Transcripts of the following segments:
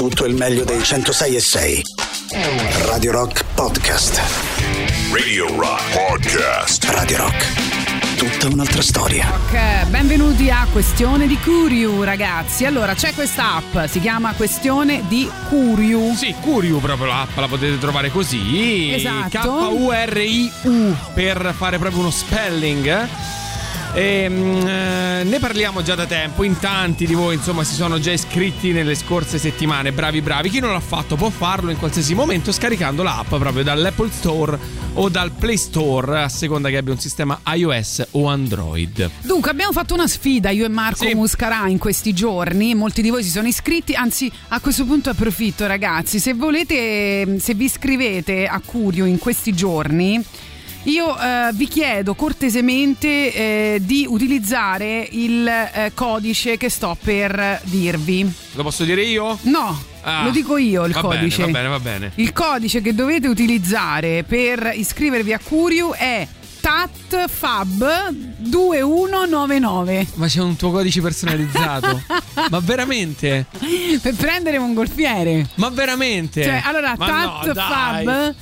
tutto il meglio dei 106 e 6. Radio Rock Podcast. Radio Rock Podcast. Radio Rock. Tutta un'altra storia. Ok, benvenuti a Questione di Curiu, ragazzi. Allora, c'è questa app, si chiama Questione di Curiu. Sì, Curiu proprio l'app, la potete trovare così. Esatto. K-U-R-I-U per fare proprio uno spelling. E, mm, eh, ne parliamo già da tempo, in tanti di voi insomma si sono già iscritti nelle scorse settimane, bravi bravi, chi non l'ha fatto può farlo in qualsiasi momento scaricando l'app proprio dall'Apple Store o dal Play Store a seconda che abbia un sistema iOS o Android. Dunque, abbiamo fatto una sfida io e Marco Sì. Muscarà in questi giorni. Molti di voi si sono iscritti. Anzi, a questo punto approfitto, ragazzi. Se volete, se vi iscrivete a Curio in questi giorni. Io eh, vi chiedo cortesemente eh, di utilizzare il eh, codice che sto per dirvi. Lo posso dire io? No, Ah, lo dico io il va codice. Bene, va bene, va bene. Il codice che dovete utilizzare per iscrivervi a Curio è TATFAB 2199 Ma c'è un tuo codice personalizzato? Ma veramente? per prendere un golfiere. Ma veramente? Cioè, allora, Ma no. TATFAB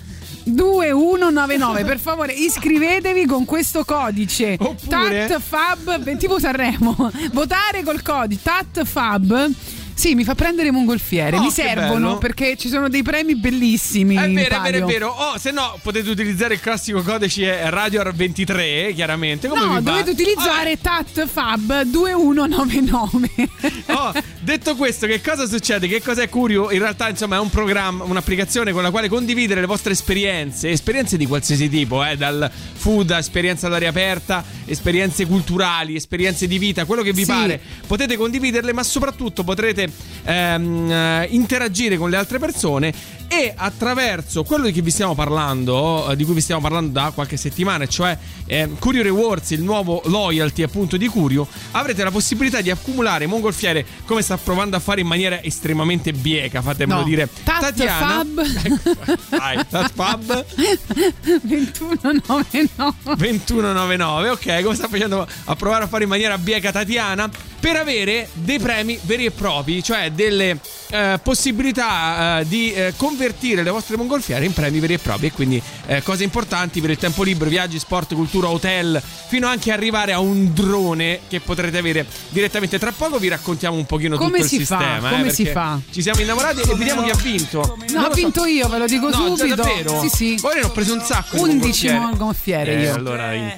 2199 per favore iscrivetevi con questo codice. Oppure- TATFAB tipo Sanremo. Votare col codice TATFAB sì, mi fa prendere mongolfiere. Oh, mi servono bello. perché ci sono dei premi bellissimi. È vero, è vero, è vero. Oh, se no potete utilizzare il classico codice Radio23, chiaramente. Come No, dovete utilizzare TATFAB 2199. Oh, detto questo, che cosa succede? Che cos'è Curio? In realtà, insomma, è un programma, un'applicazione con la quale condividere le vostre esperienze, esperienze di qualsiasi tipo, eh, dal food a esperienza all'aria aperta, esperienze culturali, esperienze di vita, quello che vi Sì. pare. Potete condividerle, ma soprattutto potrete ehm, eh, interagire con le altre persone e attraverso quello di cui vi stiamo parlando, eh, di cui vi stiamo parlando da qualche settimana, cioè eh, Curio Rewards, il nuovo loyalty appunto di Curio, avrete la possibilità di accumulare mongolfiere come sta provando a fare in maniera estremamente bieca, fatemelo No. dire. Tat Tatiana. Fab. Dai, Tatfab 2199. 2199, ok, come sta facendo a provare a fare in maniera bieca Tatiana per avere dei premi veri e propri, cioè delle eh, possibilità eh, di eh, convertire le vostre mongolfiere in premi veri e propri e quindi eh, cose importanti per il tempo libero, viaggi, sport, cultura, hotel, fino anche arrivare a un drone che potrete avere direttamente tra poco vi raccontiamo un pochino Come tutto il si fa? sistema, eh, Come si fa? Ci siamo innamorati e vediamo chi ha vinto. No, ho lo so. vinto io, ve lo dico No, già subito. davvero? Sì, sì. Poi ne ho preso un sacco di 11 mongolfiere. mongolfiere Eh, io. allora hai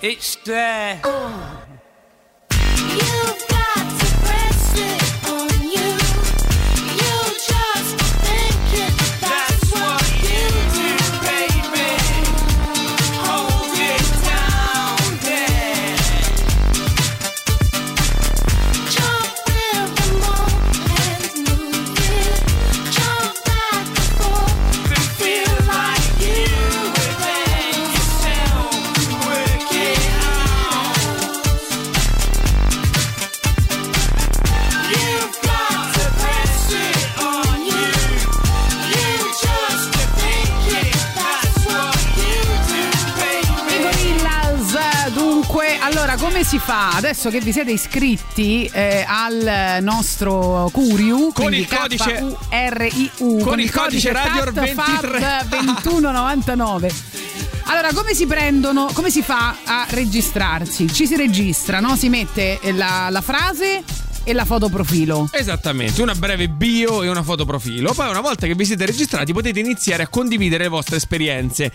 It's there. You've Adesso che vi siete iscritti eh, al nostro Curiu Con il codice- K-U-R-I-U con il codice Radio 23. FAT 2199 allora, come si prendono, come si fa a registrarsi? Ci si registra, no? Si mette la, la frase e la foto profilo. Esattamente, una breve bio e una foto profilo. Poi una volta che vi siete registrati potete iniziare a condividere le vostre esperienze.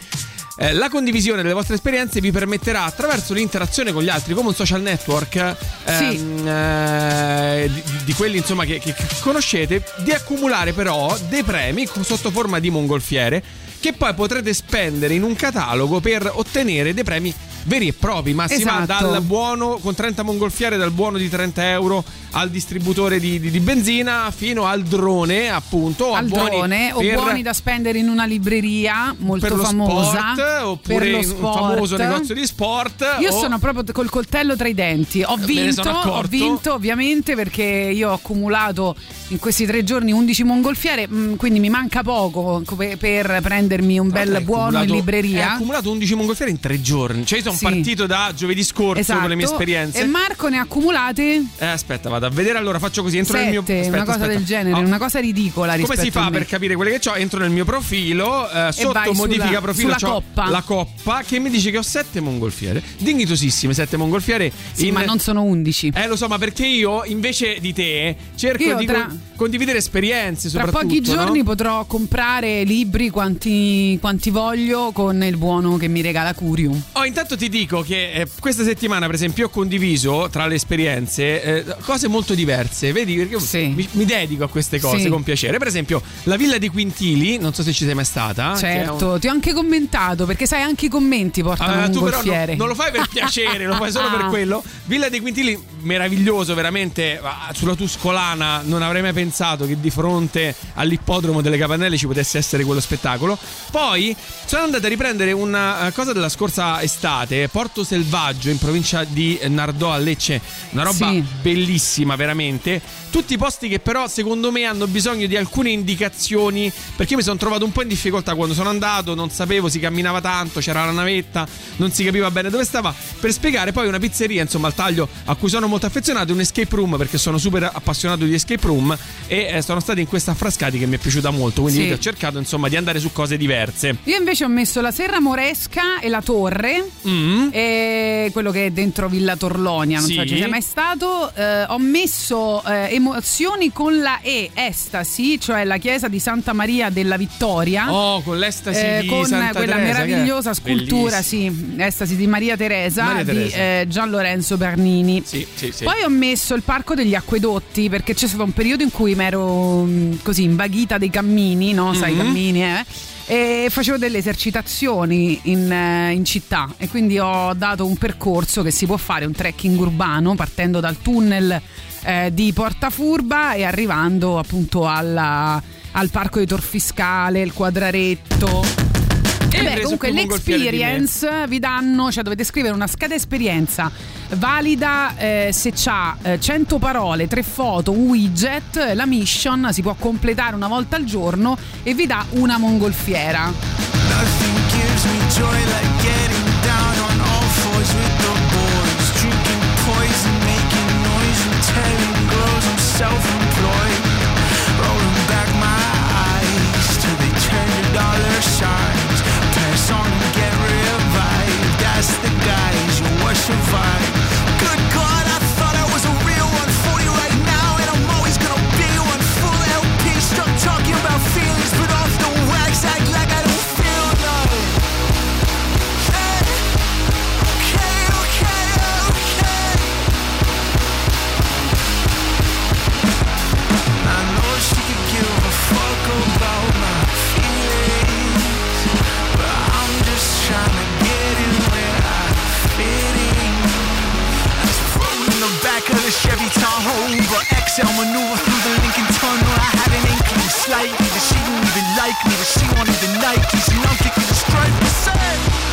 Eh, la condivisione delle vostre esperienze vi permetterà attraverso l'interazione con gli altri come un social network ehm, eh, di, di quelli insomma che, che conoscete di accumulare però dei premi sotto forma di mongolfiere che poi potrete spendere in un catalogo per ottenere dei premi veri e propri ma si va Esatto. dal buono con 30 mongolfiere dal buono di 30 euro al distributore di, di- di benzina fino al drone appunto al buoni drone o buoni da spendere in una libreria molto per lo famosa sport oppure per lo in un famoso negozio di sport Io o- sono proprio col coltello tra i denti. Ho vinto, ho vinto ovviamente perché io ho accumulato in questi tre giorni 11 mongolfiere, mm, quindi mi manca poco per prendermi un bel buono in libreria. accumulato 11 mongolfiere in tre giorni. Cioè, io sono Sì. partito da giovedì scorso Esatto. con le mie esperienze. E Marco ne ha accumulate Eh, aspetta, vado a vedere. Allora faccio così: entro sette, nel mio. Aspetta, una cosa aspetta. del genere, Oh. una cosa ridicola Come si fa per capire quelle che ho? Entro nel mio profilo, eh, sotto modifica sulla- profilo sulla c'ho coppa. la coppa che mi dice che ho sette mongolfiere. Dignitosissime sette mongolfiere. Sì, in- ma non sono 11. Eh, lo so, ma perché io invece di te cerco Io di tra- con- condividere esperienze, Tra pochi no? giorni potrò comprare libri quanti, quanti voglio con il buono che mi regala Curium. Oh, intanto ti dico che eh, questa settimana, per esempio, ho condiviso tra le esperienze eh, cose molto diverse. Vedi, perché io Sì. mi, mi dedico a queste cose Sì. con piacere. Per esempio, la Villa dei Quintili, non so se ci sei mai stata. è un- Certo, ti ho anche commentato perché sai anche i commenti portano Ah, un tu però no- golfiere. non lo fai per piacere, lo fai solo per Ah. quello. Villa dei Quintili, meraviglioso, veramente. Sulla Tuscolana non avrei mai pensato che di fronte all'ippodromo delle Capannelle ci potesse essere quello spettacolo. Poi sono andato a riprendere una eh, cosa della scorsa estate, Porto Selvaggio in provincia di Nardò a Lecce. Una roba Sì. bellissima, veramente. Tutti posti che però secondo me hanno bisogno di alcune indicazioni perché mi sono trovato un po' in difficoltà quando sono andato, non sapevo, si camminava tanto, c'era la navetta, non si capiva bene dove stava. Per spiegare poi una pizzeria, insomma, al taglio a cui sono molto affezionato, un escape room perché sono super appassionato di escape room e eh, sono stati in questa Frascati che mi è piaciuta molto, quindi Sì. ho cercato insomma di andare su cose diverse. Io invece ho messo la Serra Moresca e la Torre, Mm. E quello che è dentro Villa Torlonia, non Sì. so ci sei mai stato. Eh, ho messo eh, emozioni con la E, Estasi, cioè la chiesa di Santa Maria della Vittoria. Oh, con l'estasi Eh, di con Santa quella Teresa, meravigliosa scultura, sì, Estasi di Maria Teresa, Maria di Teresa. eh, Gian Lorenzo Bernini. Sì, sì, sì. Poi ho messo il parco degli acquedotti perché c'è stato un periodo in cui mi ero mh, così invaghita dei cammini, no? Sai, i Mhm. cammini, eh? E facevo delle esercitazioni in, eh, in città e quindi ho dato un percorso che si può fare, un trekking urbano partendo dal tunnel eh, di Porta Furba e arrivando appunto alla- al parco di Tor Fiscale, il quadraretto. E preso comunque l'experience vi danno, cioè dovete scrivere una scheda esperienza valida eh, se c'ha eh, 100 parole, 3 foto, un widget, la mission si può completare una volta al giorno e vi dà una mongolfiera. Nothing gives me joy like getting down on all fours with the boys. Drinking poison, making noise and self-employed. Chevy Tahoe, but XL maneuver through the Lincoln Tunnel. I had an inkling slightly that she didn't even like me, that she wanted the Nikes, and I'm kicking the stripe. Say.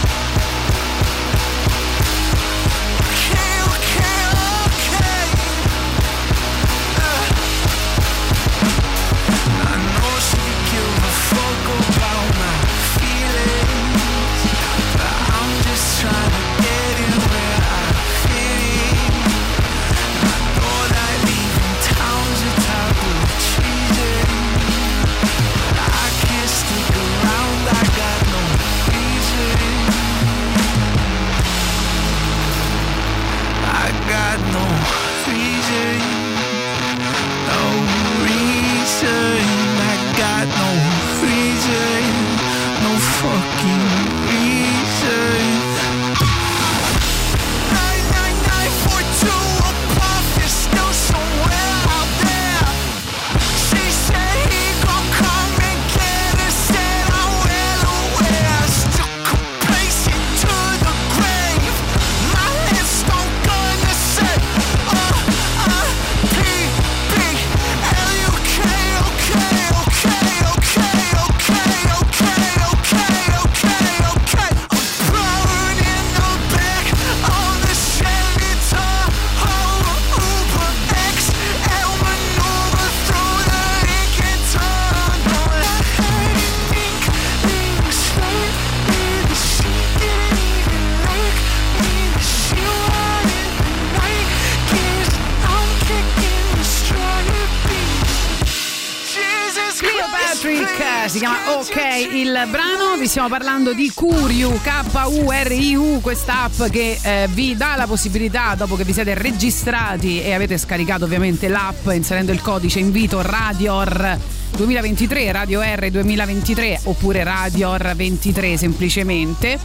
Si chiama Ok il brano, vi stiamo parlando di Curiu, K-U-R-I-U, quest'app che eh, vi dà la possibilità, dopo che vi siete registrati e avete scaricato ovviamente l'app inserendo il codice invito Radior 2023, Radio R 2023 oppure Radior 23 semplicemente,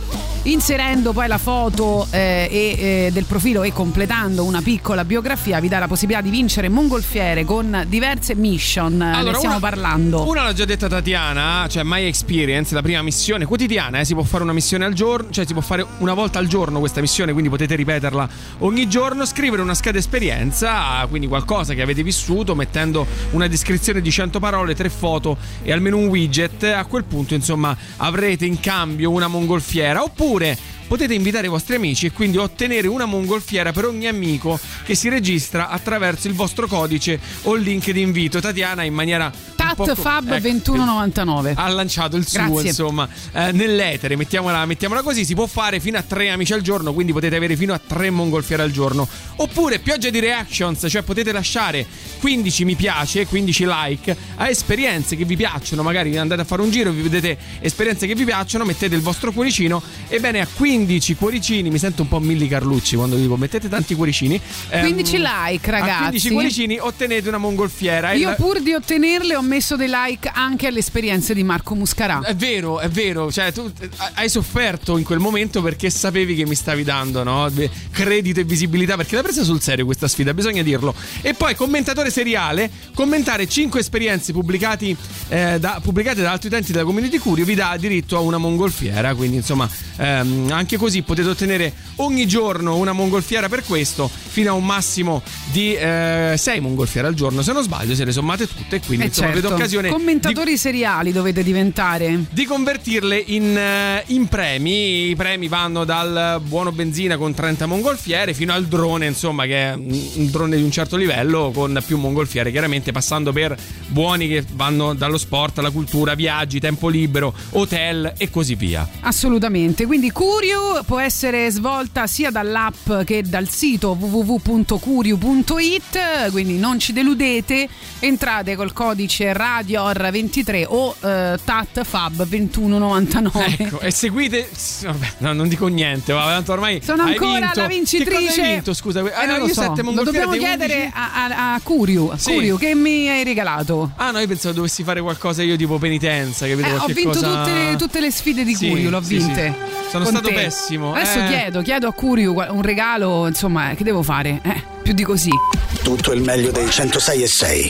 inserendo poi la foto eh, e, eh, del profilo e completando una piccola biografia vi dà la possibilità di vincere mongolfiere con diverse mission, ne stiamo una- parlando. Una l'ha già detta Tatiana, cioè My Experience, la prima missione quotidiana, eh, si può fare una missione al giorno, cioè si può fare una volta al giorno questa missione, quindi potete ripeterla ogni giorno, scrivere una scheda esperienza, quindi qualcosa che avete vissuto, mettendo una descrizione di 100 parole, tre foto e almeno un widget, a quel punto insomma avrete in cambio una mongolfiera, oppure potete invitare i vostri amici e quindi ottenere una mongolfiera per ogni amico che si registra attraverso il vostro codice o il link di invito. Tatiana in maniera un po' co- TatFab ecco, 2199. ha lanciato il suo Grazie. insomma. Eh, nell'etere mettiamola, mettiamola così si può fare fino a tre amici al giorno quindi potete avere fino a tre mongolfiere al giorno. Oppure pioggia di reactions cioè potete lasciare 15 mi piace 15 like a esperienze che vi piacciono. Magari andate a fare un giro vi vedete esperienze che vi piacciono mettete il vostro cuoricino. Ebbene a 15 cuoricini mi sento un po' Milli Carlucci quando dico mettete tanti cuoricini. Ehm, 15 like, a 15 ragazzi. cuoricini ottenete una mongolfiera. Io Il- pur di ottenerle ho messo dei like anche alle esperienze di Marco Muscarà. È vero, è vero, cioè tu eh, hai sofferto in quel momento perché sapevi che mi stavi dando no? Credito e visibilità, perché l'hai presa sul serio questa sfida, bisogna dirlo. E poi commentatore seriale, commentare 5 esperienze pubblicati, eh, da, pubblicate da altri utenti della community Curio vi dà diritto a una mongolfiera, quindi insomma ehm, anche così potete ottenere ogni giorno una mongolfiera per questo, fino a un massimo di 6 mongolfiere al giorno, se non sbaglio, se le sommate tutte, quindi Eh insomma avete certo. occasione di Commentatori seriali dovete diventare. di convertirle in, eh, in premi. I premi vanno dal buono benzina con 30 mongolfiere fino al drone, insomma, che è un drone di un certo livello con più mongolfiere, chiaramente passando per buoni che vanno dallo sport alla cultura, viaggi, tempo libero, hotel e così via. Assolutamente. Quindi Curio può essere svolta sia dall'app che dal sito www.curio.it, quindi non ci deludete, entrate col codice RADIOR23 o eh, TATFAB2199. Ecco, e seguite. Vabbè, no, non dico niente, ma tanto ormai. Sono hai ancora vinto. la vincitrice. Che cosa hai vinto? Scusa, Eh, ah, non lo io so. sette Lo mongolfiere. dobbiamo chiedere 11. a, a, a Curio. Sì. Curio, che mi hai regalato? Ah, no, io pensavo dovessi fare qualcosa io tipo penitenza, capito? Eh, ho vinto cosa- tutte, le, tutte le sfide di Sì, Curio, l'ho sì, vinte. sì. Sono stato te. pessimo, Adesso eh. chiedo, chiedo a Curio un regalo, insomma, che devo fare? Eh, più di così. Tutto il meglio dei 106 e 6.